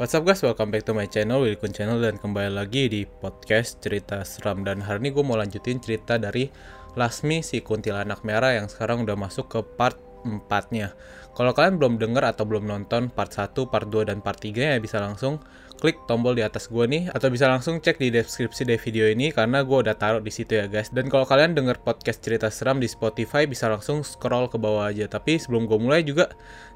What's up guys, welcome back to my channel, Wilkun Channel. Dan kembali lagi di podcast cerita seram. Dan hari ini gue mau lanjutin cerita dari Lasmi si kuntilanak merah yang sekarang udah masuk ke part 4 nya Kalau kalian belum denger atau belum nonton part 1, part 2, dan part 3 ya bisa langsung klik tombol di atas gue nih atau bisa langsung cek di deskripsi dari video ini karena gue udah taruh di situ ya guys. Dan kalau kalian denger podcast cerita seram di Spotify bisa langsung scroll ke bawah aja. Tapi sebelum gue mulai juga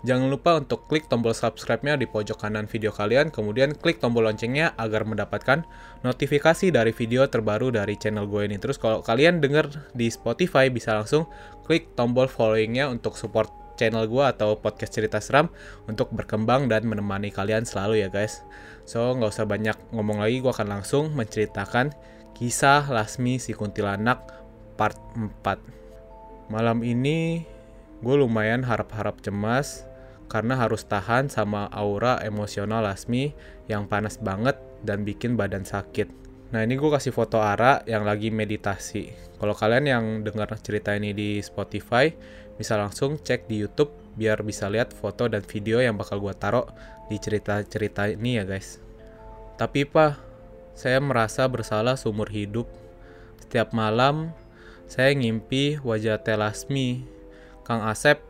jangan lupa untuk klik tombol subscribe-nya di pojok kanan video kalian, kemudian klik tombol loncengnya agar mendapatkan notifikasi dari video terbaru dari channel gue ini. Terus kalau kalian denger di Spotify bisa langsung klik tombol following-nya untuk support channel gue atau podcast cerita seram untuk berkembang dan menemani kalian selalu ya guys. So nggak usah banyak ngomong lagi, gue akan langsung menceritakan kisah Lasmi si kuntilanak part 4. Malam ini gue lumayan harap-harap cemas karena harus tahan sama aura emosional Lasmi yang panas banget dan bikin badan sakit. Nah ini gue kasih foto Ara yang lagi meditasi. Kalau kalian yang dengar cerita ini di Spotify, bisa langsung cek di YouTube biar bisa lihat foto dan video yang bakal gue taruh di cerita-cerita ini ya guys. Tapi pak, saya merasa bersalah seumur hidup. Setiap malam, saya ngimpi wajah Telasmi. Kang Asep,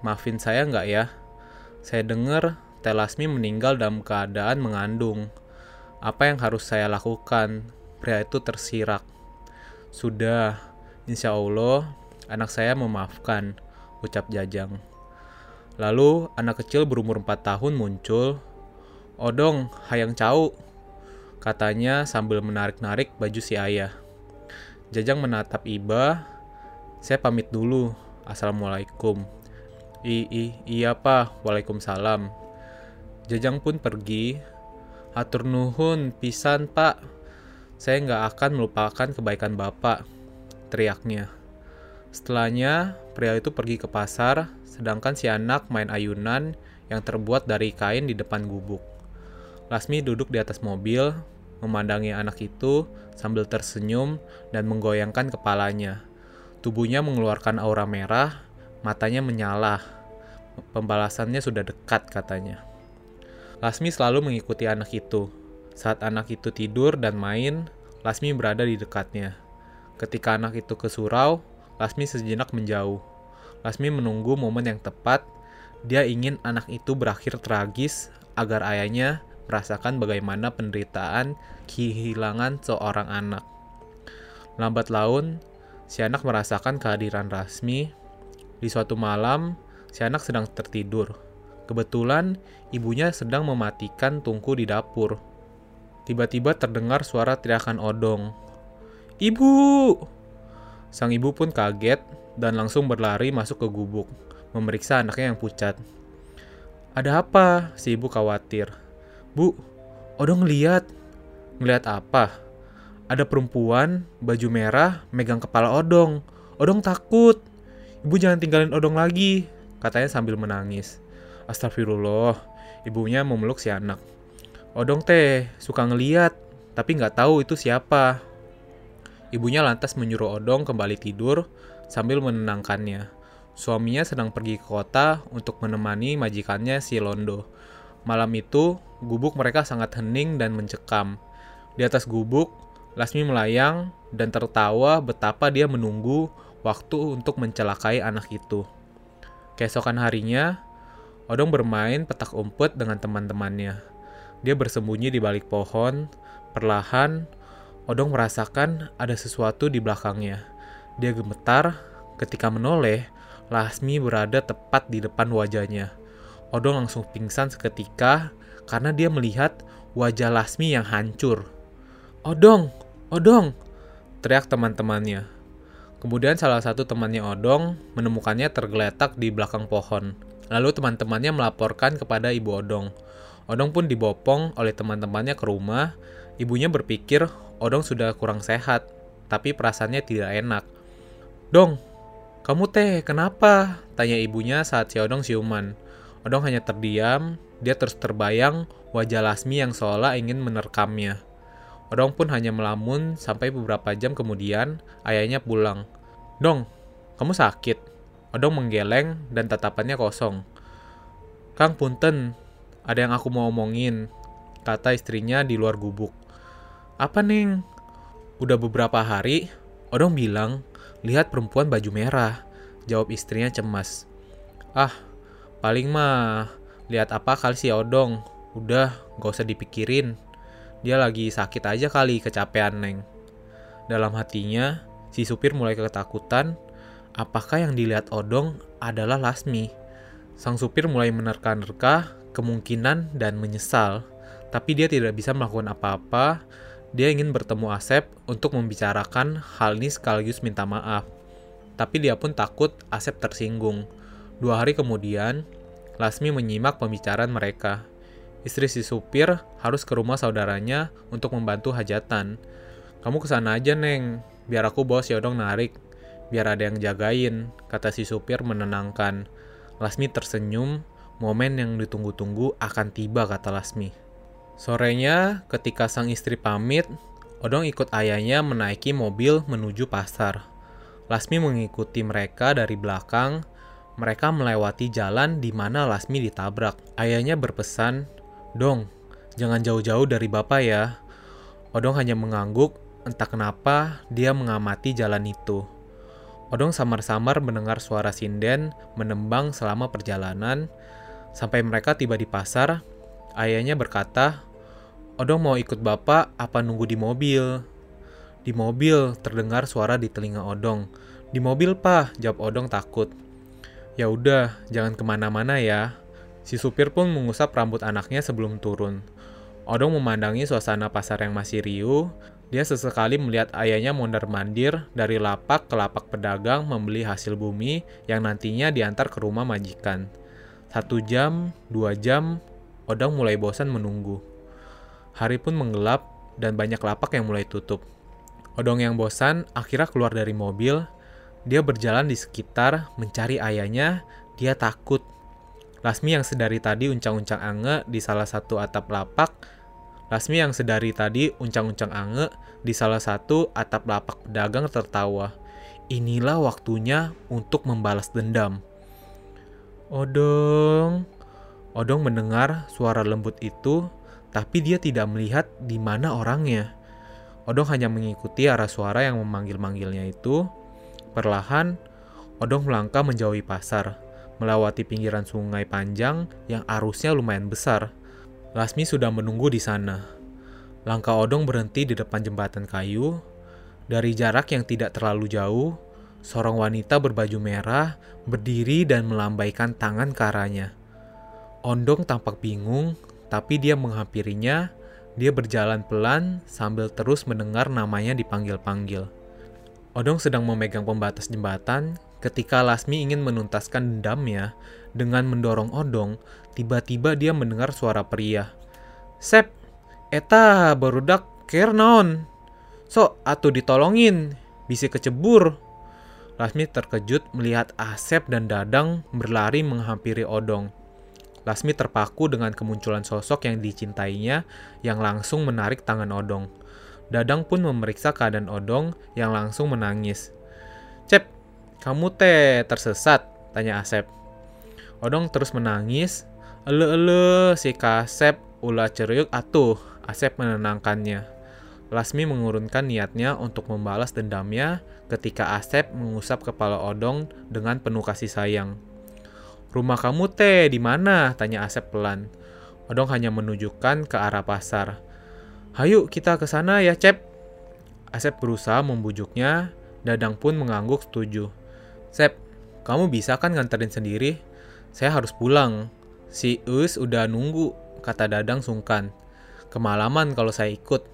maafin saya nggak ya? Saya dengar Telasmi meninggal dalam keadaan mengandung. Apa yang harus saya lakukan? Pria itu tersirak. Sudah, insya Allah, anak saya memaafkan ucap Jajang. Lalu anak kecil berumur 4 tahun muncul. Odong, hayang cau, katanya sambil menarik-narik baju si ayah. Jajang menatap Iba, saya pamit dulu, Assalamualaikum. I, i iya pak, Waalaikumsalam. Jajang pun pergi. Atur nuhun, pisan pak. Saya nggak akan melupakan kebaikan bapak, teriaknya. Setelahnya, pria itu pergi ke pasar, sedangkan si anak main ayunan yang terbuat dari kain di depan gubuk. Lasmi duduk di atas mobil, memandangi anak itu sambil tersenyum dan menggoyangkan kepalanya. Tubuhnya mengeluarkan aura merah, matanya menyala. Pembalasannya sudah dekat katanya. Lasmi selalu mengikuti anak itu. Saat anak itu tidur dan main, Lasmi berada di dekatnya. Ketika anak itu ke surau, Lasmi sejenak menjauh. Lasmi menunggu momen yang tepat. Dia ingin anak itu berakhir tragis agar ayahnya merasakan bagaimana penderitaan kehilangan seorang anak. Lambat laun, si anak merasakan kehadiran Lasmi. Di suatu malam, si anak sedang tertidur. Kebetulan, ibunya sedang mematikan tungku di dapur. Tiba-tiba terdengar suara teriakan odong. Ibu! Sang ibu pun kaget dan langsung berlari masuk ke gubuk, memeriksa anaknya yang pucat. Ada apa? Si ibu khawatir. Bu, Odong ngeliat. Ngeliat apa? Ada perempuan, baju merah, megang kepala Odong. Odong takut. Ibu jangan tinggalin Odong lagi, katanya sambil menangis. Astagfirullah, ibunya memeluk si anak. Odong teh suka ngeliat, tapi nggak tahu itu siapa. Ibunya lantas menyuruh Odong kembali tidur sambil menenangkannya. Suaminya sedang pergi ke kota untuk menemani majikannya si Londo. Malam itu, gubuk mereka sangat hening dan mencekam. Di atas gubuk, Lasmi melayang dan tertawa betapa dia menunggu waktu untuk mencelakai anak itu. Keesokan harinya, Odong bermain petak umpet dengan teman-temannya. Dia bersembunyi di balik pohon, perlahan Odong merasakan ada sesuatu di belakangnya. Dia gemetar ketika menoleh, Lasmi berada tepat di depan wajahnya. Odong langsung pingsan seketika karena dia melihat wajah Lasmi yang hancur. Odong, Odong, teriak teman-temannya. Kemudian salah satu temannya Odong menemukannya tergeletak di belakang pohon. Lalu teman-temannya melaporkan kepada ibu Odong. Odong pun dibopong oleh teman-temannya ke rumah. Ibunya berpikir Odong sudah kurang sehat, tapi perasaannya tidak enak. Dong, kamu teh kenapa? Tanya ibunya saat si Odong siuman. Odong hanya terdiam, dia terus terbayang wajah Lasmi yang seolah ingin menerkamnya. Odong pun hanya melamun sampai beberapa jam kemudian ayahnya pulang. Dong, kamu sakit? Odong menggeleng dan tatapannya kosong. Kang Punten, ada yang aku mau omongin. kata istrinya di luar gubuk. Apa Neng? Udah beberapa hari, Odong bilang, lihat perempuan baju merah. Jawab istrinya cemas. Ah, paling mah lihat apa kali si Odong. Udah, gak usah dipikirin. Dia lagi sakit aja kali kecapean Neng. Dalam hatinya, si supir mulai ketakutan. Apakah yang dilihat Odong adalah Lasmi? Sang supir mulai menerka-nerka kemungkinan dan menyesal. Tapi dia tidak bisa melakukan apa-apa. Dia ingin bertemu Asep untuk membicarakan hal ini sekaligus minta maaf. Tapi dia pun takut Asep tersinggung. Dua hari kemudian, Lasmi menyimak pembicaraan mereka. Istri si supir harus ke rumah saudaranya untuk membantu hajatan. Kamu ke sana aja, Neng. Biar aku bawa si Odong narik. Biar ada yang jagain, kata si supir menenangkan. Lasmi tersenyum, momen yang ditunggu-tunggu akan tiba, kata Lasmi. Sorenya, ketika sang istri pamit, Odong ikut ayahnya menaiki mobil menuju pasar. Lasmi mengikuti mereka dari belakang. Mereka melewati jalan di mana Lasmi ditabrak. Ayahnya berpesan Dong, jangan jauh-jauh dari bapak ya. Odong hanya mengangguk, entah kenapa dia mengamati jalan itu. Odong samar-samar mendengar suara sinden menembang selama perjalanan. Sampai mereka tiba di pasar, ayahnya berkata, Odong mau ikut bapak apa nunggu di mobil? Di mobil terdengar suara di telinga Odong. Di mobil, Pak, jawab Odong takut. Ya udah, jangan ke mana-mana ya, Si supir pun mengusap rambut anaknya sebelum turun. Odong memandangi suasana pasar yang masih riuh. Dia sesekali melihat ayahnya mondar-mandir dari lapak ke lapak pedagang membeli hasil bumi yang nantinya diantar ke rumah majikan. Satu jam, dua jam, Odong mulai bosan menunggu. Hari pun menggelap dan banyak lapak yang mulai tutup. Odong yang bosan akhirnya keluar dari mobil. Dia berjalan di sekitar mencari ayahnya. Dia takut Lasmi yang sedari tadi uncang-uncang ange di salah satu atap lapak. Lasmi yang sedari tadi uncang-uncang ange di salah satu atap lapak pedagang tertawa. Inilah waktunya untuk membalas dendam. Odong. Odong mendengar suara lembut itu, tapi dia tidak melihat di mana orangnya. Odong hanya mengikuti arah suara yang memanggil-manggilnya itu. Perlahan, Odong melangkah menjauhi pasar melewati pinggiran sungai panjang yang arusnya lumayan besar. Lasmi sudah menunggu di sana. Langkah Odong berhenti di depan jembatan kayu. Dari jarak yang tidak terlalu jauh, seorang wanita berbaju merah berdiri dan melambaikan tangan ke arahnya. Ondong tampak bingung, tapi dia menghampirinya. Dia berjalan pelan sambil terus mendengar namanya dipanggil-panggil. Odong sedang memegang pembatas jembatan Ketika Lasmi ingin menuntaskan dendamnya dengan mendorong Odong, tiba-tiba dia mendengar suara pria. Sep, eta barudak care naon? So, atuh ditolongin, bisa kecebur. Lasmi terkejut melihat Asep dan Dadang berlari menghampiri Odong. Lasmi terpaku dengan kemunculan sosok yang dicintainya yang langsung menarik tangan Odong. Dadang pun memeriksa keadaan Odong yang langsung menangis. Cep, kamu teh tersesat? Tanya Asep. Odong terus menangis. Ele-ele si Kasep ulah ceriuk atuh. Asep menenangkannya. Lasmi mengurunkan niatnya untuk membalas dendamnya ketika Asep mengusap kepala Odong dengan penuh kasih sayang. Rumah kamu teh di mana? Tanya Asep pelan. Odong hanya menunjukkan ke arah pasar. Hayu kita ke sana ya, Cep. Asep berusaha membujuknya, Dadang pun mengangguk setuju. Sep, kamu bisa kan nganterin sendiri? Saya harus pulang. Si Us udah nunggu, kata Dadang sungkan. Kemalaman kalau saya ikut.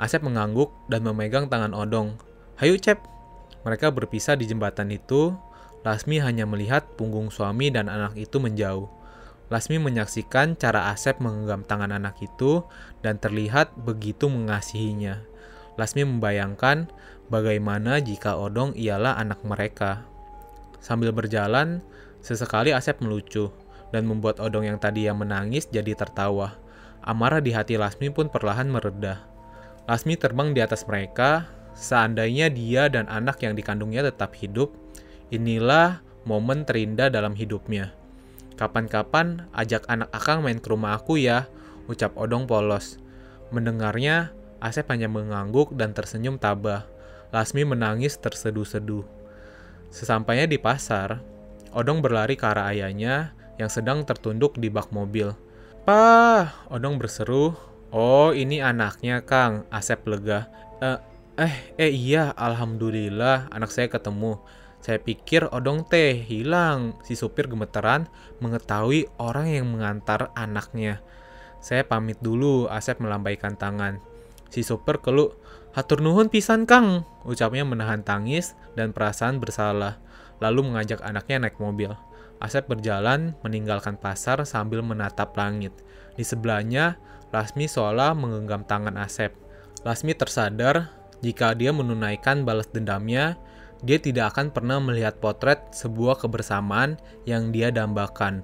Asep mengangguk dan memegang tangan Odong. Hayu Cep. Mereka berpisah di jembatan itu. Lasmi hanya melihat punggung suami dan anak itu menjauh. Lasmi menyaksikan cara Asep menggenggam tangan anak itu dan terlihat begitu mengasihinya. Lasmi membayangkan bagaimana jika Odong ialah anak mereka. Sambil berjalan, sesekali Asep melucu dan membuat Odong yang tadi yang menangis jadi tertawa. Amarah di hati Lasmi pun perlahan mereda. Lasmi terbang di atas mereka, seandainya dia dan anak yang dikandungnya tetap hidup, inilah momen terindah dalam hidupnya. Kapan-kapan ajak anak akang main ke rumah aku ya, ucap Odong polos. Mendengarnya, Asep hanya mengangguk dan tersenyum tabah. Lasmi menangis terseduh-seduh. Sesampainya di pasar, Odong berlari ke arah ayahnya yang sedang tertunduk di bak mobil. Pah, Odong berseru. Oh, ini anaknya, Kang. Asep lega. Eh, eh, eh iya, alhamdulillah anak saya ketemu. Saya pikir Odong teh hilang. Si supir gemeteran mengetahui orang yang mengantar anaknya. Saya pamit dulu, Asep melambaikan tangan. Si super keluh, Hatur nuhun pisan kang, ucapnya menahan tangis dan perasaan bersalah, lalu mengajak anaknya naik mobil. Asep berjalan meninggalkan pasar sambil menatap langit. Di sebelahnya, Lasmi seolah menggenggam tangan Asep. Lasmi tersadar jika dia menunaikan balas dendamnya, dia tidak akan pernah melihat potret sebuah kebersamaan yang dia dambakan.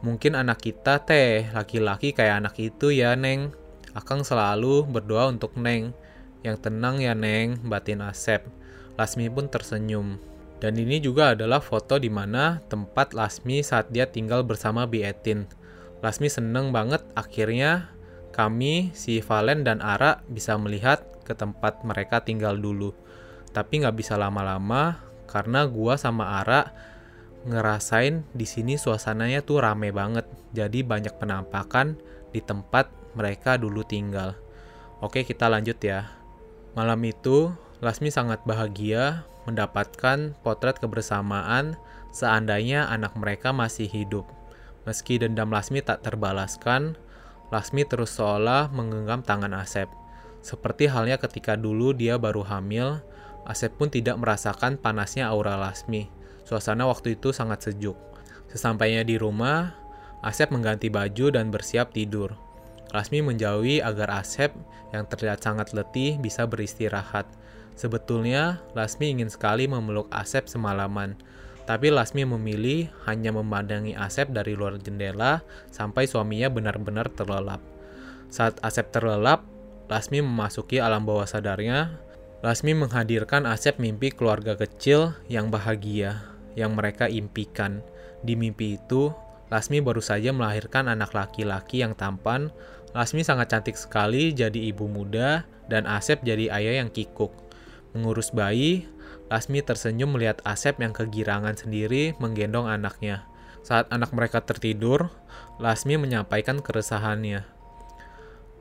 Mungkin anak kita teh laki-laki kayak anak itu ya, Neng. Akang selalu berdoa untuk Neng. Yang tenang ya Neng, batin Asep. Lasmi pun tersenyum. Dan ini juga adalah foto di mana tempat Lasmi saat dia tinggal bersama Bietin. Lasmi seneng banget akhirnya kami, si Valen dan Ara bisa melihat ke tempat mereka tinggal dulu. Tapi nggak bisa lama-lama karena gua sama Ara ngerasain di sini suasananya tuh rame banget. Jadi banyak penampakan di tempat mereka dulu tinggal. Oke, kita lanjut ya. Malam itu, Lasmi sangat bahagia mendapatkan potret kebersamaan seandainya anak mereka masih hidup. Meski dendam Lasmi tak terbalaskan, Lasmi terus seolah menggenggam tangan Asep. Seperti halnya ketika dulu dia baru hamil, Asep pun tidak merasakan panasnya aura Lasmi. Suasana waktu itu sangat sejuk. Sesampainya di rumah, Asep mengganti baju dan bersiap tidur. Lasmi menjauhi agar Asep yang terlihat sangat letih bisa beristirahat. Sebetulnya, Lasmi ingin sekali memeluk Asep semalaman. Tapi Lasmi memilih hanya memandangi Asep dari luar jendela sampai suaminya benar-benar terlelap. Saat Asep terlelap, Lasmi memasuki alam bawah sadarnya. Lasmi menghadirkan Asep mimpi keluarga kecil yang bahagia, yang mereka impikan. Di mimpi itu, Lasmi baru saja melahirkan anak laki-laki yang tampan, Lasmi sangat cantik sekali jadi ibu muda dan Asep jadi ayah yang kikuk. Mengurus bayi, Lasmi tersenyum melihat Asep yang kegirangan sendiri menggendong anaknya. Saat anak mereka tertidur, Lasmi menyampaikan keresahannya.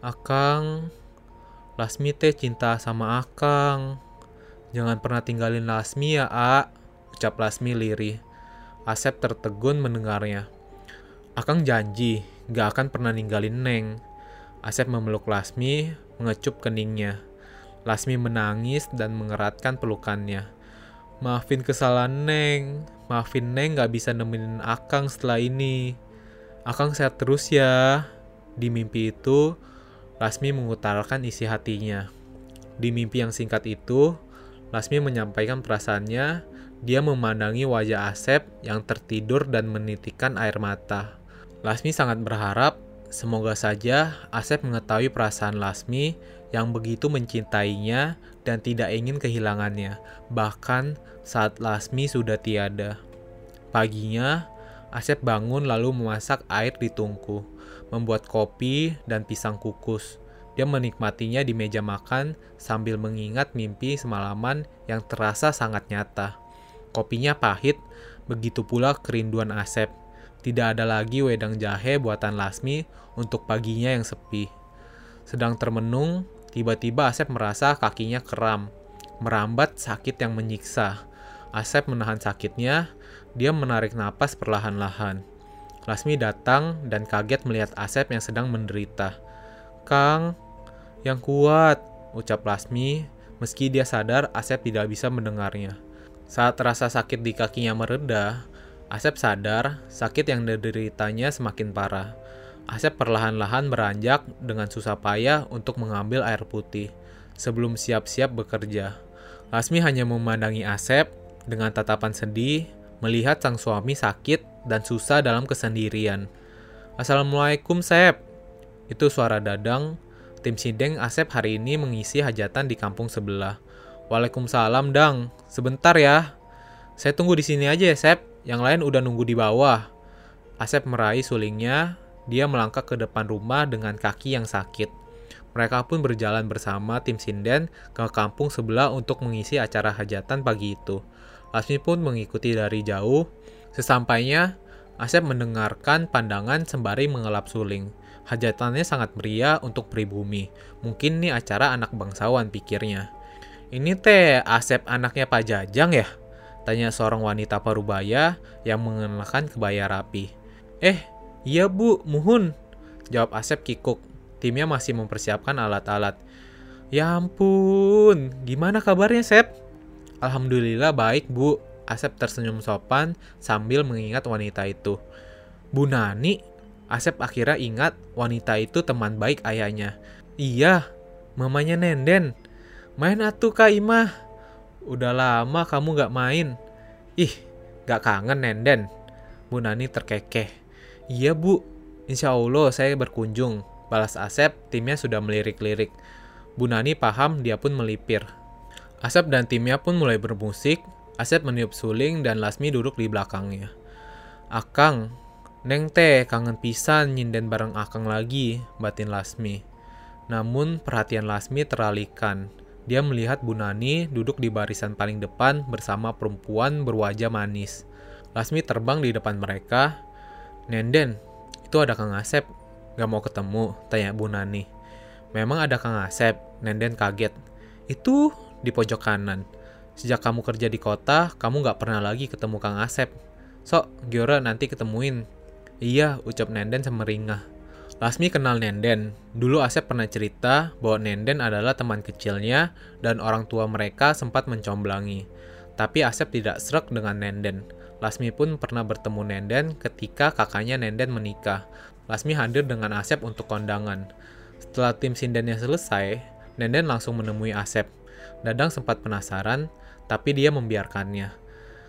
Akang, Lasmi teh cinta sama Akang. Jangan pernah tinggalin Lasmi ya, A, ucap Lasmi lirih. Asep tertegun mendengarnya. Akang janji, gak akan pernah ninggalin Neng. Asep memeluk Lasmi, mengecup keningnya. Lasmi menangis dan mengeratkan pelukannya. Maafin kesalahan Neng, maafin Neng gak bisa nemenin Akang setelah ini. Akang sehat terus ya. Di mimpi itu, Lasmi mengutarakan isi hatinya. Di mimpi yang singkat itu, Lasmi menyampaikan perasaannya. Dia memandangi wajah Asep yang tertidur dan menitikan air mata. Lasmi sangat berharap Semoga saja Asep mengetahui perasaan Lasmi yang begitu mencintainya dan tidak ingin kehilangannya, bahkan saat Lasmi sudah tiada. Paginya, Asep bangun lalu memasak air di tungku, membuat kopi dan pisang kukus. Dia menikmatinya di meja makan sambil mengingat mimpi semalaman yang terasa sangat nyata. Kopinya pahit, begitu pula kerinduan Asep tidak ada lagi wedang jahe buatan Lasmi untuk paginya yang sepi. Sedang termenung, tiba-tiba Asep merasa kakinya kram, merambat sakit yang menyiksa. Asep menahan sakitnya, dia menarik napas perlahan-lahan. Lasmi datang dan kaget melihat Asep yang sedang menderita. Kang, yang kuat, ucap Lasmi, meski dia sadar Asep tidak bisa mendengarnya. Saat rasa sakit di kakinya mereda, Asep sadar sakit yang dideritanya semakin parah. Asep perlahan-lahan beranjak dengan susah payah untuk mengambil air putih sebelum siap-siap bekerja. Lasmi hanya memandangi Asep dengan tatapan sedih melihat sang suami sakit dan susah dalam kesendirian. Assalamualaikum, Sep. Itu suara Dadang. Tim Sideng Asep hari ini mengisi hajatan di kampung sebelah. Waalaikumsalam, Dang. Sebentar ya. Saya tunggu di sini aja ya, Sep. Yang lain udah nunggu di bawah. Asep meraih sulingnya dia melangkah ke depan rumah dengan kaki yang sakit. Mereka pun berjalan bersama tim sinden ke kampung sebelah untuk mengisi acara hajatan pagi itu. Lasmi pun mengikuti dari jauh. Sesampainya, Asep mendengarkan pandangan sembari mengelap suling. Hajatannya sangat meriah untuk pribumi. Mungkin nih acara anak bangsawan pikirnya. Ini teh Asep anaknya Pak Jajang ya? Tanya seorang wanita parubaya yang mengenakan kebaya rapi. Eh, iya bu, muhun. Jawab Asep kikuk. Timnya masih mempersiapkan alat-alat. Ya ampun, gimana kabarnya Sep? Alhamdulillah baik bu. Asep tersenyum sopan sambil mengingat wanita itu. Bu Nani, Asep akhirnya ingat wanita itu teman baik ayahnya. Iya, mamanya Nenden. Main atuh Kak Imah. Udah lama kamu gak main. Ih, gak kangen Nenden. Bu Nani terkekeh. Iya bu, insya Allah saya berkunjung. Balas Asep, timnya sudah melirik-lirik. Bu Nani paham, dia pun melipir. Asep dan timnya pun mulai bermusik. Asep meniup suling dan Lasmi duduk di belakangnya. Akang, Neng teh kangen pisan nyinden bareng Akang lagi, batin Lasmi. Namun perhatian Lasmi teralihkan. Dia melihat Bu Nani duduk di barisan paling depan bersama perempuan berwajah manis. Lasmi terbang di depan mereka. Nenden, itu ada Kang Asep. Gak mau ketemu, tanya Bu Nani. Memang ada Kang Asep, Nenden kaget. Itu di pojok kanan. Sejak kamu kerja di kota, kamu gak pernah lagi ketemu Kang Asep. Sok, Giora nanti ketemuin. Iya, ucap Nenden semeringah. Lasmi kenal Nenden. Dulu Asep pernah cerita bahwa Nenden adalah teman kecilnya dan orang tua mereka sempat mencomblangi. Tapi Asep tidak serak dengan Nenden. Lasmi pun pernah bertemu Nenden ketika kakaknya Nenden menikah. Lasmi hadir dengan Asep untuk kondangan. Setelah tim sindennya selesai, Nenden langsung menemui Asep. Dadang sempat penasaran, tapi dia membiarkannya.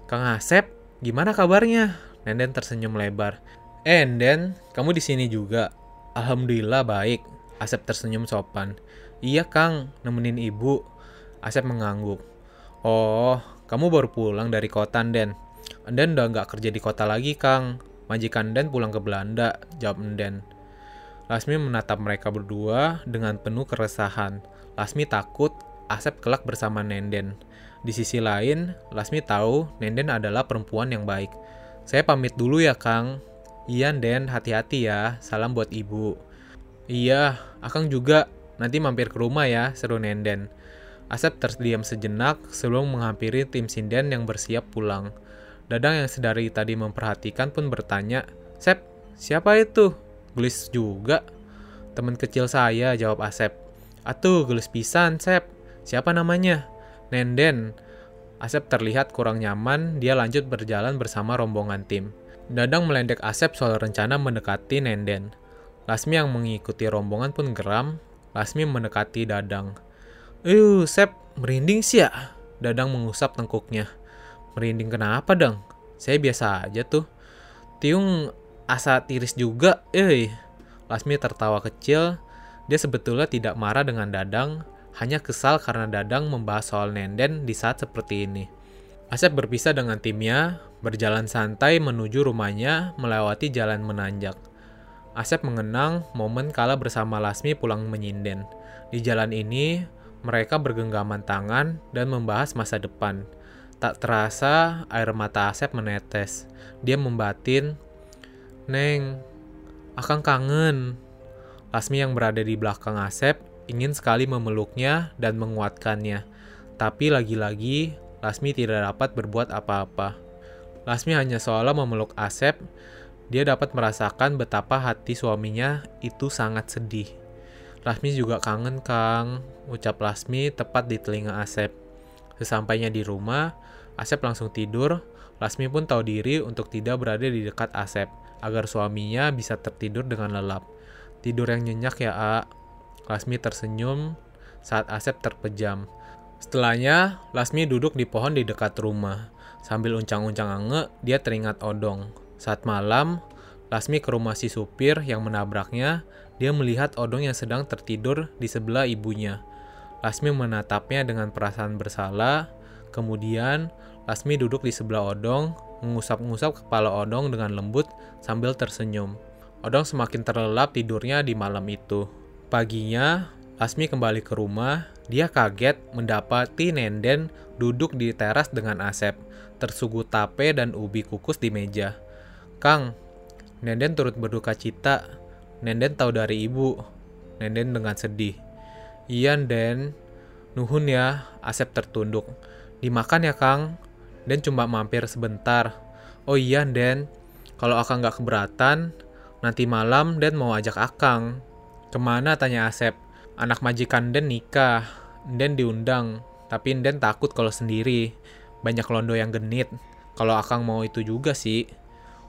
Kang Asep, gimana kabarnya? Nenden tersenyum lebar. Eh, Nenden, kamu di sini juga. Alhamdulillah baik. Asep tersenyum sopan. Iya Kang, nemenin ibu. Asep mengangguk. Oh, kamu baru pulang dari kota Den. Den udah nggak kerja di kota lagi Kang. Majikan Den pulang ke Belanda, jawab Den. Lasmi menatap mereka berdua dengan penuh keresahan. Lasmi takut Asep kelak bersama Nenden. Di sisi lain, Lasmi tahu Nenden adalah perempuan yang baik. Saya pamit dulu ya Kang, Iya, Den, hati-hati ya. Salam buat ibu. Iya, Akang juga. Nanti mampir ke rumah ya, seru Nenden. Asep terdiam sejenak sebelum menghampiri tim sinden yang bersiap pulang. Dadang yang sedari tadi memperhatikan pun bertanya, Sep, siapa itu? Gelis juga. Teman kecil saya, jawab Asep. Atuh, gelis pisan, Sep. Siapa namanya? Nenden. Asep terlihat kurang nyaman, dia lanjut berjalan bersama rombongan tim. Dadang melendek Asep soal rencana mendekati Nenden. Lasmi yang mengikuti rombongan pun geram. Lasmi mendekati Dadang. Eh, Sep, merinding sih ya? Dadang mengusap tengkuknya. Merinding kenapa, Dang? Saya biasa aja tuh. Tiung asa tiris juga, eh. Lasmi tertawa kecil. Dia sebetulnya tidak marah dengan Dadang, hanya kesal karena Dadang membahas soal Nenden di saat seperti ini. Asep berpisah dengan timnya, berjalan santai menuju rumahnya melewati jalan menanjak. Asep mengenang momen kala bersama Lasmi pulang menyinden. Di jalan ini, mereka bergenggaman tangan dan membahas masa depan. Tak terasa air mata Asep menetes. Dia membatin, Neng, akan kangen. Lasmi yang berada di belakang Asep ingin sekali memeluknya dan menguatkannya. Tapi lagi-lagi Lasmi tidak dapat berbuat apa-apa. Lasmi hanya seolah memeluk Asep. Dia dapat merasakan betapa hati suaminya itu sangat sedih. Lasmi juga kangen, Kang, ucap Lasmi tepat di telinga Asep. Sesampainya di rumah, Asep langsung tidur. Lasmi pun tahu diri untuk tidak berada di dekat Asep, agar suaminya bisa tertidur dengan lelap. Tidur yang nyenyak ya, A. Lasmi tersenyum saat Asep terpejam. Setelahnya, Lasmi duduk di pohon di dekat rumah. Sambil uncang-uncang ange, dia teringat Odong. Saat malam, Lasmi ke rumah si supir yang menabraknya. Dia melihat Odong yang sedang tertidur di sebelah ibunya. Lasmi menatapnya dengan perasaan bersalah. Kemudian, Lasmi duduk di sebelah Odong, mengusap-ngusap kepala Odong dengan lembut sambil tersenyum. Odong semakin terlelap tidurnya di malam itu. Paginya, Lasmi kembali ke rumah. Dia kaget mendapati Nenden duduk di teras dengan Asep, tersuguh tape dan ubi kukus di meja. Kang, Nenden turut berduka cita. Nenden tahu dari ibu. Nenden dengan sedih. Iya, Den. Nuhun ya, Asep tertunduk. Dimakan ya, Kang. Den cuma mampir sebentar. Oh iya, Den. Kalau Akang nggak keberatan, nanti malam Den mau ajak Akang. Ke mana, tanya Asep. Anak majikan Den nikah. Den diundang, tapi Den takut kalau sendiri. Banyak londo yang genit. Kalau Akang mau itu juga sih.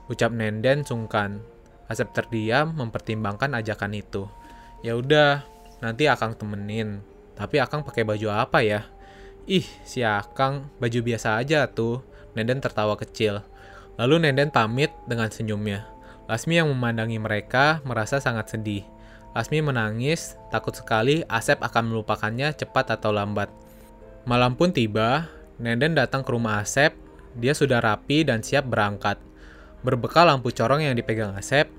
Ucap Nenden sungkan. Asep terdiam mempertimbangkan ajakan itu. Ya udah, nanti Akang temenin. Tapi Akang pakai baju apa ya? Ih, si Akang, baju biasa aja tuh. Nenden tertawa kecil. Lalu Nenden pamit dengan senyumnya. Lasmi yang memandangi mereka merasa sangat sedih. Lasmi menangis, takut sekali Asep akan melupakannya cepat atau lambat. Malam pun tiba, Nenden datang ke rumah Asep. Dia sudah rapi dan siap berangkat. Berbekal lampu corong yang dipegang Asep,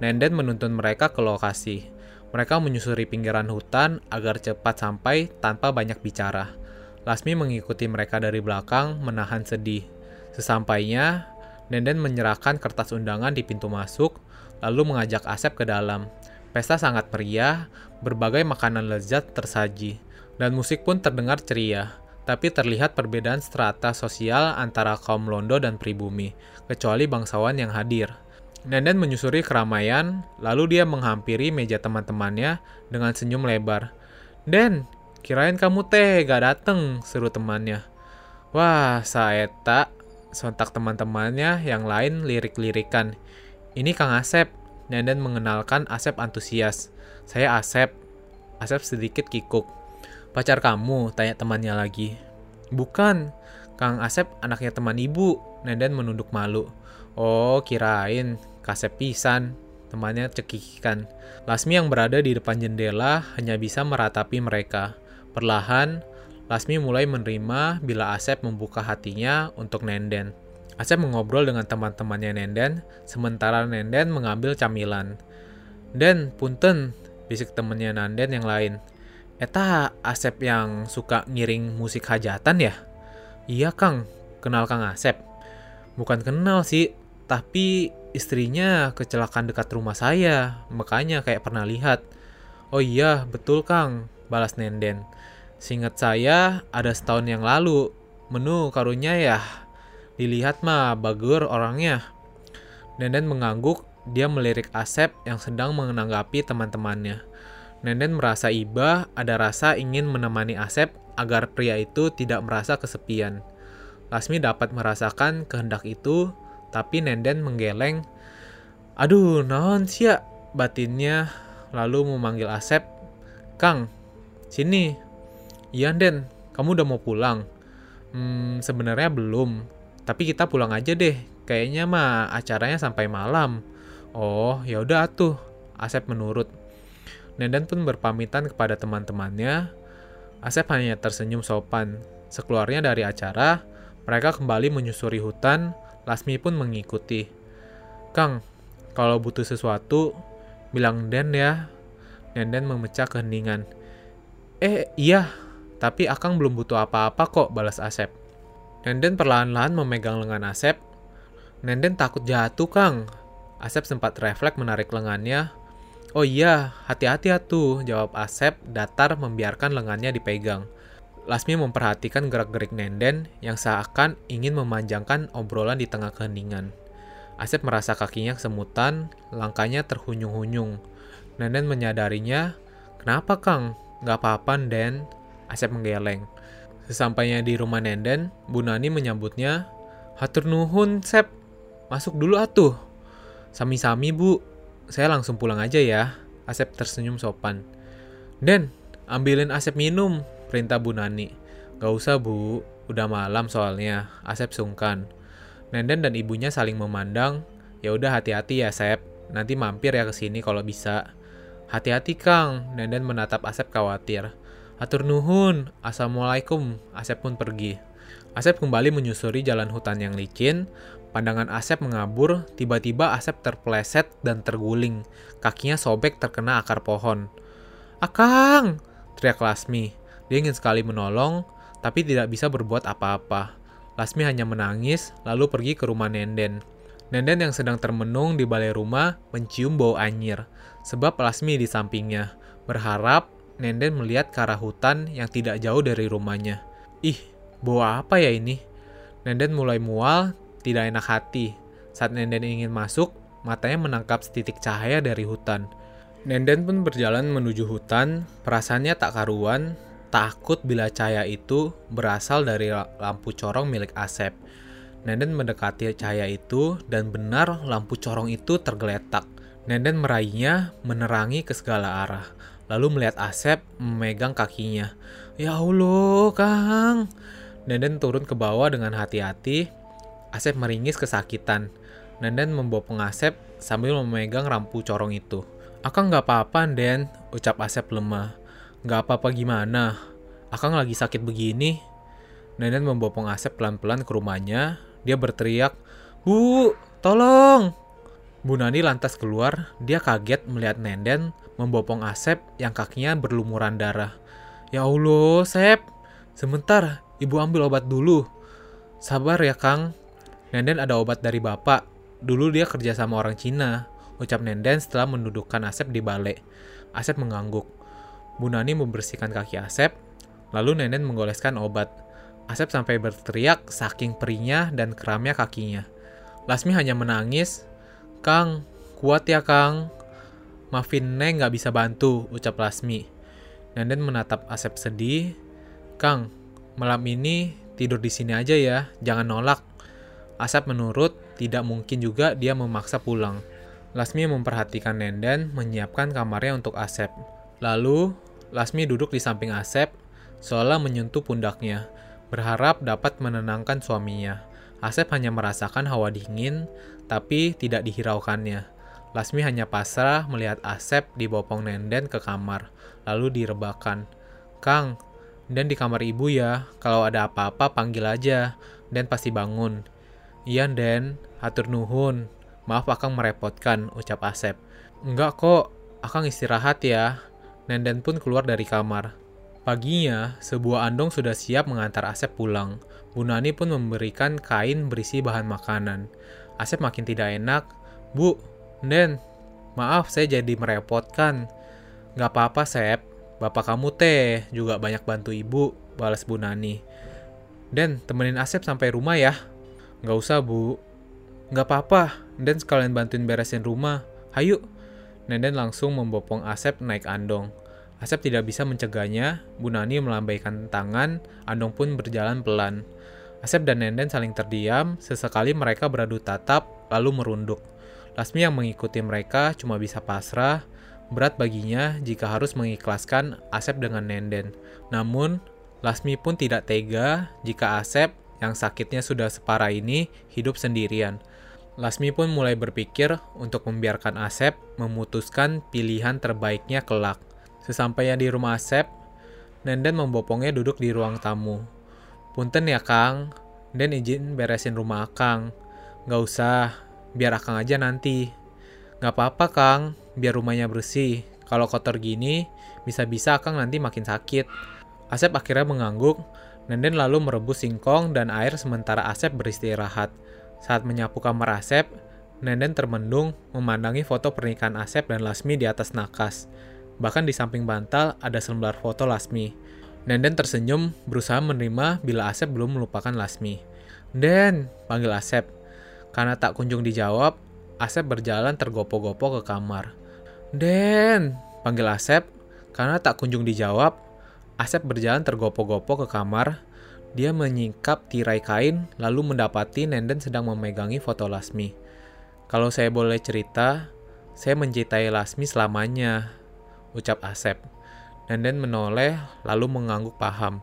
Nenden menuntun mereka ke lokasi. Mereka menyusuri pinggiran hutan agar cepat sampai tanpa banyak bicara. Lasmi mengikuti mereka dari belakang, menahan sedih. Sesampainya, Nenden menyerahkan kertas undangan di pintu masuk, lalu mengajak Asep ke dalam. Pesta sangat meriah, berbagai makanan lezat tersaji, dan musik pun terdengar ceria tapi terlihat perbedaan strata sosial antara kaum Londo dan pribumi, kecuali bangsawan yang hadir. Nenden menyusuri keramaian, lalu dia menghampiri meja teman-temannya dengan senyum lebar. Den, kirain kamu teh gak dateng, seru temannya. Wah, saeta, sontak teman-temannya yang lain lirik-lirikan. Ini Kang Asep, Nenden mengenalkan Asep antusias. Saya Asep. Asep sedikit kikuk. Pacar kamu? Tanya temannya lagi. Bukan, Kang Asep anaknya teman ibu. Nenden menunduk malu. Oh, kirain Kasep pisan. Temannya cekikikan. Lasmi yang berada di depan jendela hanya bisa meratapi mereka. Perlahan, Lasmi mulai menerima bila Asep membuka hatinya untuk Nenden. Asep mengobrol dengan teman-temannya Nenden, sementara Nenden mengambil camilan. Den, punten, bisik temannya Nanden yang lain. Eta Asep yang suka ngiring musik hajatan ya? Iya Kang, kenal Kang Asep. Bukan kenal sih, tapi istrinya kecelakaan dekat rumah saya, makanya kayak pernah lihat. Oh iya, betul Kang, balas Nenden. Singkat saya, ada setahun yang lalu, menu karunya ya, dilihat mah bagur orangnya. Nenden mengangguk, dia melirik Asep yang sedang menanggapi teman-temannya. Nenden merasa iba, ada rasa ingin menemani Asep agar pria itu tidak merasa kesepian. Lasmi dapat merasakan kehendak itu, tapi Nenden menggeleng. Aduh, naon sia batinnya, lalu memanggil Asep. Kang, sini. Iya, Den, kamu udah mau pulang? Hmm, sebenarnya belum, tapi kita pulang aja deh. Kayaknya mah acaranya sampai malam. Oh, ya udah tuh. Asep menurut. Nenden pun berpamitan kepada teman-temannya. Asep hanya tersenyum sopan. Sekeluarnya dari acara, mereka kembali menyusuri hutan. Lasmi pun mengikuti. Kang, kalau butuh sesuatu, bilang Den ya. Nenden memecah keheningan. Eh, iya, tapi Akang belum butuh apa-apa kok, balas Asep. Nenden perlahan-lahan memegang lengan Asep. Nenden takut jatuh, Kang. Asep sempat refleks menarik lengannya, Oh iya, hati-hati tuh, jawab Asep datar membiarkan lengannya dipegang. Lasmi memperhatikan gerak-gerik Nenden yang seakan ingin memanjangkan obrolan di tengah keheningan. Asep merasa kakinya kesemutan, langkahnya terhunyung-hunyung. Nenden menyadarinya, kenapa Kang? Gak apa-apa, Den. Asep menggeleng. Sesampainya di rumah Nenden, Bu Nani menyambutnya, Hatur nuhun, Sep. Masuk dulu atuh. Sami-sami, Bu, saya langsung pulang aja ya. Asep tersenyum sopan. Den, ambilin Asep minum, perintah Bu Nani. Gak usah bu, udah malam soalnya. Asep sungkan. Nenden dan ibunya saling memandang. Ya udah hati-hati ya Asep. Nanti mampir ya ke sini kalau bisa. Hati-hati Kang, Nenden menatap Asep khawatir. Atur nuhun, Assalamualaikum. Asep pun pergi. Asep kembali menyusuri jalan hutan yang licin. Pandangan Asep mengabur, tiba-tiba Asep terpeleset dan terguling. Kakinya sobek terkena akar pohon. Akang! teriak Lasmi. Dia ingin sekali menolong, tapi tidak bisa berbuat apa-apa. Lasmi hanya menangis, lalu pergi ke rumah Nenden. Nenden yang sedang termenung di balai rumah mencium bau anyir, sebab Lasmi di sampingnya. Berharap Nenden melihat ke arah hutan yang tidak jauh dari rumahnya. Ih, bau apa ya ini? Nenden mulai mual, tidak enak hati. Saat Nenden ingin masuk, matanya menangkap setitik cahaya dari hutan. Nenden pun berjalan menuju hutan, perasaannya tak karuan, takut bila cahaya itu berasal dari lampu corong milik Asep. Nenden mendekati cahaya itu dan benar lampu corong itu tergeletak. Nenden meraihnya menerangi ke segala arah. Lalu melihat Asep memegang kakinya. Ya Allah, Kang. Nenden turun ke bawah dengan hati-hati. Asep meringis kesakitan. Nenden membopong Asep sambil memegang lampu corong itu. Akang nggak apa-apa, Den, ucap Asep lemah. Nggak apa-apa gimana? Akang lagi sakit begini. Nenden membopong Asep pelan-pelan ke rumahnya dia berteriak, Bu, tolong! Bu Nani lantas keluar, dia kaget melihat Nenden membopong Asep yang kakinya berlumuran darah. Ya Allah, Sep, sebentar, ibu ambil obat dulu. Sabar ya, Kang. Nenden ada obat dari bapak. Dulu dia kerja sama orang Cina, ucap Nenden setelah mendudukkan Asep di balik. Asep mengangguk. Bu Nani membersihkan kaki Asep, lalu Nenden menggoleskan obat. Asep sampai berteriak saking perihnya dan keramnya kakinya. Lasmi hanya menangis. Kang, kuat ya Kang. Maafin Neng gak bisa bantu, ucap Lasmi. Nenden menatap Asep sedih. Kang, malam ini tidur di sini aja ya, jangan nolak. Asep menurut, tidak mungkin juga dia memaksa pulang. Lasmi memperhatikan Nenden menyiapkan kamarnya untuk Asep. Lalu, Lasmi duduk di samping Asep, seolah menyentuh pundaknya berharap dapat menenangkan suaminya. Asep hanya merasakan hawa dingin, tapi tidak dihiraukannya. Lasmi hanya pasrah melihat Asep dibopong Nenden ke kamar, lalu direbakan. Kang, dan di kamar ibu ya, kalau ada apa-apa panggil aja, dan pasti bangun. Iya, Den, hatur nuhun. Maaf akang merepotkan, ucap Asep. Enggak kok, akang istirahat ya. Nenden pun keluar dari kamar. Paginya, sebuah andong sudah siap mengantar Asep pulang. Bu Nani pun memberikan kain berisi bahan makanan. Asep makin tidak enak. Bu, Den, maaf saya jadi merepotkan. Gak apa-apa, Sep. Bapak kamu teh juga banyak bantu ibu, balas Bu Nani. Den, temenin Asep sampai rumah ya. Gak usah, Bu. Gak apa-apa, Den sekalian bantuin beresin rumah. Hayu. Nenden langsung membopong Asep naik andong. Asep tidak bisa mencegahnya, Bu Nani melambaikan tangan, Andong pun berjalan pelan. Asep dan Nenden saling terdiam, sesekali mereka beradu tatap, lalu merunduk. Lasmi yang mengikuti mereka cuma bisa pasrah, berat baginya jika harus mengikhlaskan Asep dengan Nenden. Namun, Lasmi pun tidak tega jika Asep yang sakitnya sudah separah ini hidup sendirian. Lasmi pun mulai berpikir untuk membiarkan Asep memutuskan pilihan terbaiknya kelak. Sesampainya di rumah Asep, Nenden membopongnya duduk di ruang tamu. Punten ya Kang, Den izin beresin rumah Akang. Gak usah, biar Akang aja nanti. Gak apa-apa Kang, biar rumahnya bersih. Kalau kotor gini, bisa-bisa Akang nanti makin sakit. Asep akhirnya mengangguk, Nenden lalu merebus singkong dan air sementara Asep beristirahat. Saat menyapu kamar Asep, Nenden termendung memandangi foto pernikahan Asep dan Lasmi di atas nakas. Bahkan di samping bantal ada selembar foto Lasmi. Nenden tersenyum berusaha menerima bila Asep belum melupakan Lasmi. Den, panggil Asep. Karena tak kunjung dijawab, Asep berjalan tergopo-gopo ke kamar. Den, panggil Asep. Karena tak kunjung dijawab, Asep berjalan tergopo-gopo ke kamar. Dia menyingkap tirai kain, lalu mendapati Nenden sedang memegangi foto Lasmi. Kalau saya boleh cerita, saya mencintai Lasmi selamanya, ucap Asep. Nenden menoleh lalu mengangguk paham.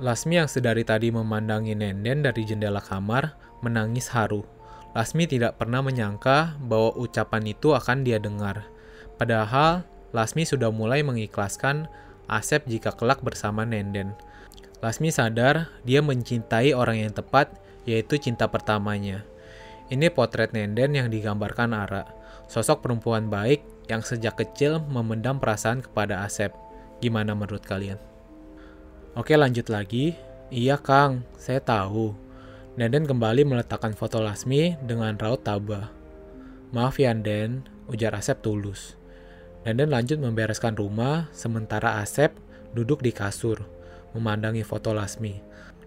Lasmi yang sedari tadi memandangi Nenden dari jendela kamar menangis haru. Lasmi tidak pernah menyangka bahwa ucapan itu akan dia dengar. Padahal Lasmi sudah mulai mengikhlaskan Asep jika kelak bersama Nenden. Lasmi sadar dia mencintai orang yang tepat, yaitu cinta pertamanya. Ini potret Nenden yang digambarkan Ara, sosok perempuan baik yang sejak kecil memendam perasaan kepada Asep. Gimana menurut kalian? Oke lanjut lagi. Iya Kang, saya tahu. Nenden kembali meletakkan foto Lasmi dengan raut tabah. Maaf ya Den, ujar Asep tulus. Nenden lanjut membereskan rumah, sementara Asep duduk di kasur, memandangi foto Lasmi.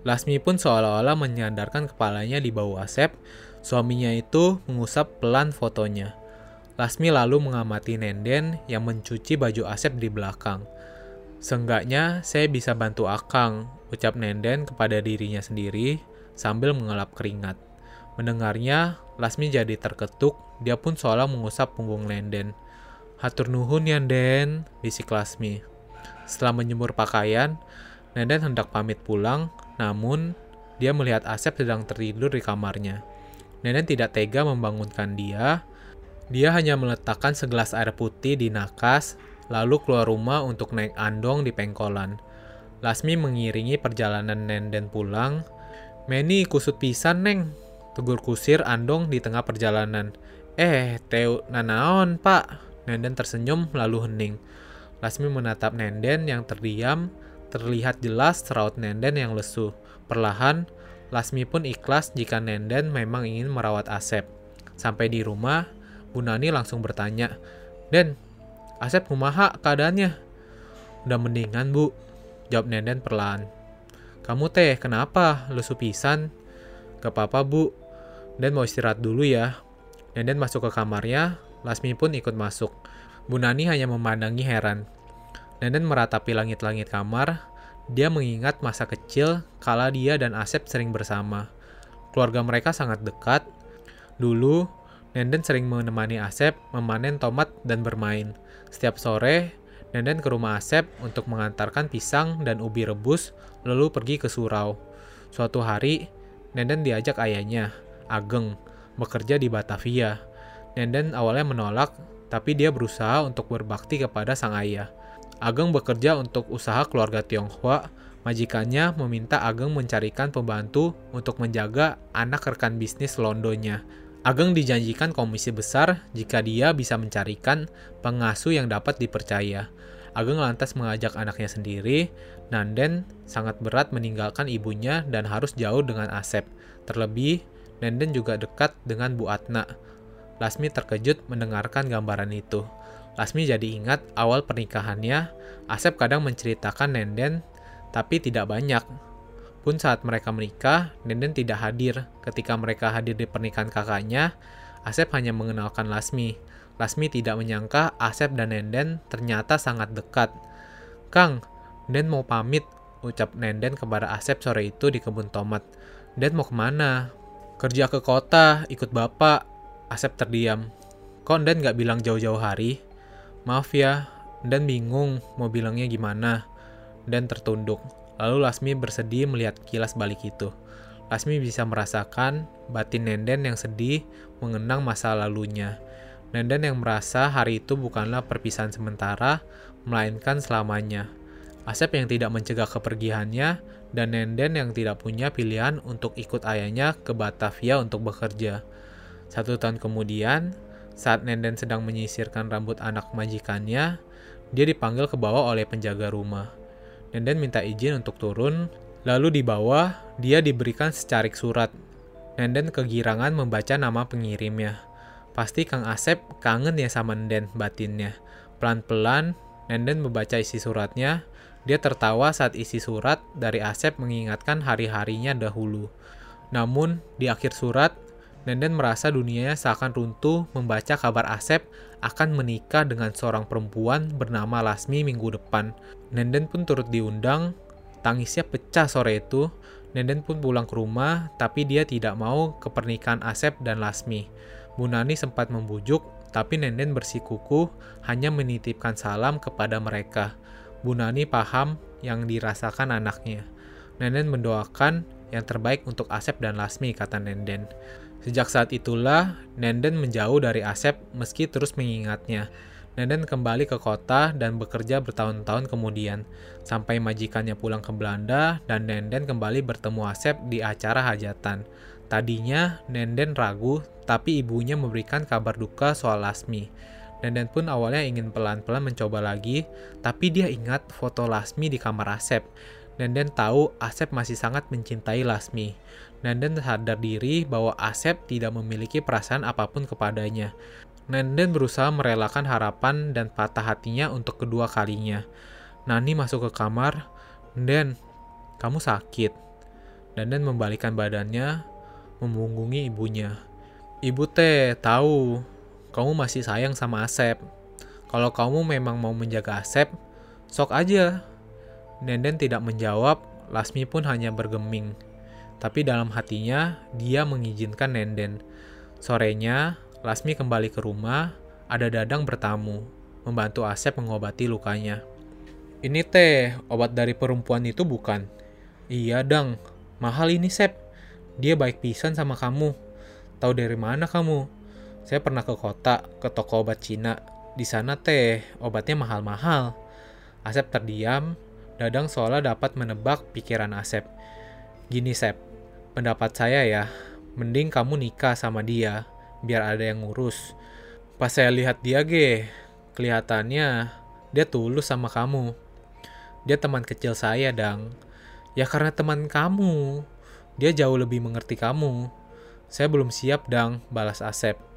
Lasmi pun seolah-olah menyandarkan kepalanya di bau Asep, suaminya itu mengusap pelan fotonya. Lasmi lalu mengamati Nenden yang mencuci baju Asep di belakang. Seenggaknya saya bisa bantu Akang, ucap Nenden kepada dirinya sendiri sambil mengelap keringat. Mendengarnya, Lasmi jadi terketuk, dia pun seolah mengusap punggung Nenden. Hatur nuhun ya Den, bisik Lasmi. Setelah menjemur pakaian, Nenden hendak pamit pulang, namun, dia melihat Asep sedang tertidur di kamarnya. Nenek tidak tega membangunkan dia. Dia hanya meletakkan segelas air putih di nakas, lalu keluar rumah untuk naik andong di pengkolan. Lasmi mengiringi perjalanan Nenden pulang. Meni kusut pisan, Neng. Tegur kusir andong di tengah perjalanan. Eh, teu nanaon, Pak. Nenden tersenyum lalu hening. Lasmi menatap Nenden yang terdiam, Terlihat jelas raut Nenden yang lesu. Perlahan, Lasmi pun ikhlas jika Nenden memang ingin merawat Asep. Sampai di rumah, Bu Nani langsung bertanya, Den, Asep kumaha keadaannya? Udah mendingan, Bu. Jawab Nenden perlahan. Kamu teh, kenapa? Lesu pisan? Gak apa-apa, Bu. Den mau istirahat dulu ya. Nenden masuk ke kamarnya, Lasmi pun ikut masuk. Bu Nani hanya memandangi heran. Nenden meratapi langit-langit kamar. Dia mengingat masa kecil kala dia dan Asep sering bersama. Keluarga mereka sangat dekat. Dulu, Nenden sering menemani Asep memanen tomat dan bermain. Setiap sore, Nenden ke rumah Asep untuk mengantarkan pisang dan ubi rebus, lalu pergi ke surau. Suatu hari, Nenden diajak ayahnya, Ageng, bekerja di Batavia. Nenden awalnya menolak, tapi dia berusaha untuk berbakti kepada sang ayah. Ageng bekerja untuk usaha keluarga Tionghoa. Majikannya meminta Ageng mencarikan pembantu untuk menjaga anak rekan bisnis Londonnya. Ageng dijanjikan komisi besar jika dia bisa mencarikan pengasuh yang dapat dipercaya. Ageng lantas mengajak anaknya sendiri. Nanden sangat berat meninggalkan ibunya dan harus jauh dengan Asep. Terlebih, Nanden juga dekat dengan Bu Atna. Lasmi terkejut mendengarkan gambaran itu. Lasmi jadi ingat awal pernikahannya, Asep kadang menceritakan Nenden, tapi tidak banyak. Pun saat mereka menikah, Nenden tidak hadir. Ketika mereka hadir di pernikahan kakaknya, Asep hanya mengenalkan Lasmi. Lasmi tidak menyangka Asep dan Nenden ternyata sangat dekat. Kang, Nenden mau pamit, ucap Nenden kepada Asep sore itu di kebun tomat. Nenden mau ke mana? Kerja ke kota, ikut bapak. Asep terdiam. Kok Nenden gak bilang jauh-jauh hari? Maaf ya, dan bingung mau bilangnya gimana. Dan tertunduk. Lalu Lasmi bersedih melihat kilas balik itu. Lasmi bisa merasakan batin Nenden yang sedih mengenang masa lalunya. Nenden yang merasa hari itu bukanlah perpisahan sementara, melainkan selamanya. Asep yang tidak mencegah kepergiannya, dan Nenden yang tidak punya pilihan untuk ikut ayahnya ke Batavia untuk bekerja. Satu tahun kemudian, saat Nenden sedang menyisirkan rambut anak majikannya, dia dipanggil ke bawah oleh penjaga rumah. Nenden minta izin untuk turun, lalu di bawah dia diberikan secarik surat. Nenden kegirangan membaca nama pengirimnya. Pasti Kang Asep kangen ya sama Nenden batinnya. Pelan-pelan, Nenden membaca isi suratnya. Dia tertawa saat isi surat dari Asep mengingatkan hari-harinya dahulu. Namun, di akhir surat, Nenden merasa dunianya seakan runtuh membaca kabar Asep akan menikah dengan seorang perempuan bernama Lasmi minggu depan. Nenden pun turut diundang, tangisnya pecah sore itu. Nenden pun pulang ke rumah, tapi dia tidak mau ke pernikahan Asep dan Lasmi. Bu Nani sempat membujuk, tapi Nenden bersikukuh hanya menitipkan salam kepada mereka. Bu Nani paham yang dirasakan anaknya. Nenden mendoakan yang terbaik untuk Asep dan Lasmi, kata Nenden. Sejak saat itulah, Nenden menjauh dari Asep meski terus mengingatnya. Nenden kembali ke kota dan bekerja bertahun-tahun kemudian, sampai majikannya pulang ke Belanda dan Nenden kembali bertemu Asep di acara hajatan. Tadinya Nenden ragu, tapi ibunya memberikan kabar duka soal Lasmi. Nenden pun awalnya ingin pelan-pelan mencoba lagi, tapi dia ingat foto Lasmi di kamar Asep. Nenden tahu Asep masih sangat mencintai Lasmi. Nenden sadar diri bahwa Asep tidak memiliki perasaan apa pun kepadanya. Nenden berusaha merelakan harapan dan patah hatinya untuk kedua kalinya. Nani masuk ke kamar. Nenden, kamu sakit. Nenden membalikan badannya, memunggungi ibunya. Ibu teh tahu, kamu masih sayang sama Asep. Kalau kamu memang mau menjaga Asep, sok aja. Nenden tidak menjawab, Lasmi pun hanya bergeming. Tapi dalam hatinya, dia mengizinkan Nenden. Sorenya, Lasmi kembali ke rumah, ada Dadang bertamu, membantu Asep mengobati lukanya. Ini teh, obat dari perempuan itu bukan? Iya, Dang. Mahal ini, Sep. Dia baik pisan sama kamu. Tahu dari mana kamu? Saya pernah ke kota, ke toko obat Cina. Di sana teh, obatnya mahal-mahal. Asep terdiam, Dadang seolah dapat menebak pikiran Asep. Gini, Sep. Pendapat saya ya, mending kamu nikah sama dia biar ada yang ngurus. Pas saya lihat dia ge, kelihatannya dia tulus sama kamu. Dia teman kecil saya, Dang. Ya karena teman kamu, dia jauh lebih mengerti kamu. Saya belum siap, Dang, balas Asep.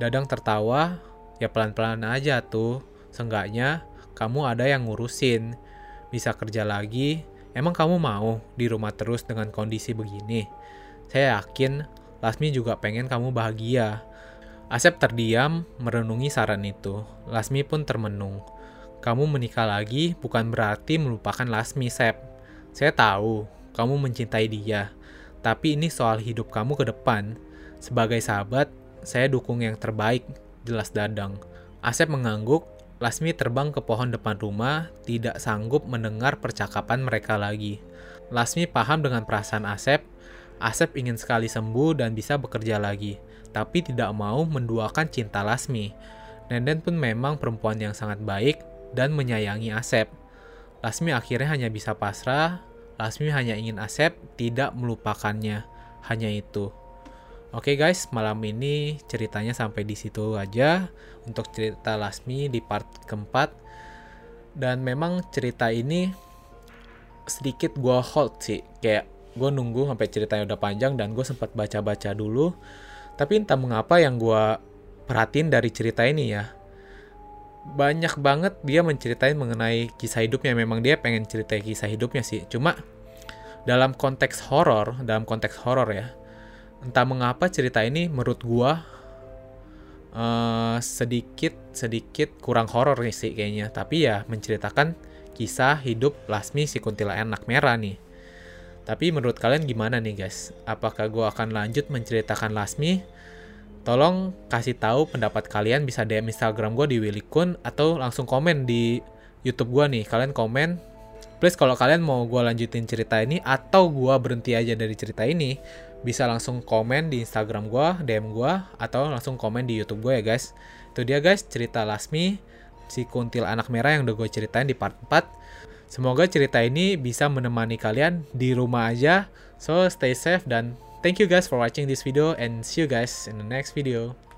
Dadang tertawa, ya pelan-pelan aja tuh. Seenggaknya kamu ada yang ngurusin. Bisa kerja lagi, emang kamu mau di rumah terus dengan kondisi begini? Saya yakin Lasmi juga pengen kamu bahagia. Asep terdiam, merenungi saran itu. Lasmi pun termenung. Kamu menikah lagi bukan berarti melupakan Lasmi, Sep. Saya tahu, kamu mencintai dia. Tapi ini soal hidup kamu ke depan. Sebagai sahabat, saya dukung yang terbaik, jelas Dadang. Asep mengangguk, Lasmi terbang ke pohon depan rumah, tidak sanggup mendengar percakapan mereka lagi. Lasmi paham dengan perasaan Asep. Asep ingin sekali sembuh dan bisa bekerja lagi tapi tidak mau menduakan cinta Lasmi. Nenden pun memang perempuan yang sangat baik dan menyayangi Asep. Lasmi akhirnya hanya bisa pasrah, Lasmi hanya ingin Asep tidak melupakannya. Hanya itu. Oke guys, malam ini ceritanya sampai di situ aja untuk cerita Lasmi di part keempat. Dan memang cerita ini sedikit gue hold sih, kayak gue nunggu sampai ceritanya udah panjang dan gue sempat baca-baca dulu tapi entah mengapa yang gue perhatiin dari cerita ini ya, banyak banget dia menceritain mengenai kisah hidupnya. Memang dia pengen cerita kisah hidupnya sih. Cuma dalam konteks horor, dalam konteks horor ya, entah mengapa cerita ini menurut gue uh, sedikit sedikit kurang horor nih sih kayaknya. Tapi ya menceritakan kisah hidup Lasmi si kuntilanak merah nih. Tapi menurut kalian gimana nih guys? Apakah gue akan lanjut menceritakan Lasmi? Tolong kasih tahu pendapat kalian bisa DM Instagram gue di Willy Kun atau langsung komen di YouTube gue nih. Kalian komen. Please kalau kalian mau gue lanjutin cerita ini atau gue berhenti aja dari cerita ini, bisa langsung komen di Instagram gue, DM gue, atau langsung komen di YouTube gue ya guys. Itu dia guys cerita Lasmi, si kuntil anak merah yang udah gue ceritain di part 4. Semoga cerita ini bisa menemani kalian di rumah aja. So stay safe dan thank you guys for watching this video and see you guys in the next video.